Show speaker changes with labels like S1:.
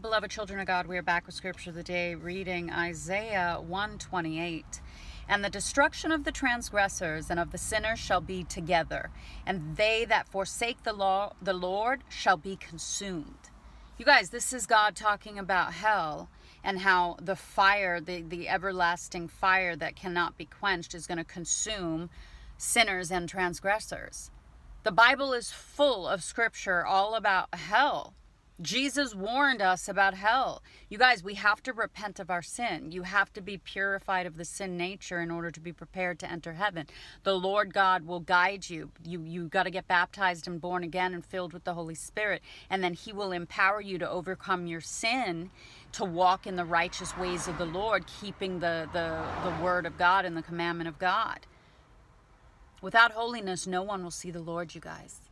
S1: Beloved children of God. We are back with scripture of the day, reading Isaiah 128. And the destruction of the transgressors and of the sinners shall be together, and they that forsake the law, the Lord, shall be consumed. You guys, this is God talking about hell and how the fire, the, the everlasting fire that cannot be quenched, is going to consume sinners and transgressors. The Bible is full of scripture all about hell Jesus warned us about hell. You guys, we have to repent of our sin. You have to be purified of the sin nature in order to be prepared to enter heaven. The Lord God will guide you. You you got to get baptized and born again and filled with the Holy Spirit, and then he will empower you to overcome your sin to walk in the righteous ways of the Lord, keeping the the the word of God and the commandment of God. Without holiness, no one will see the Lord, you guys.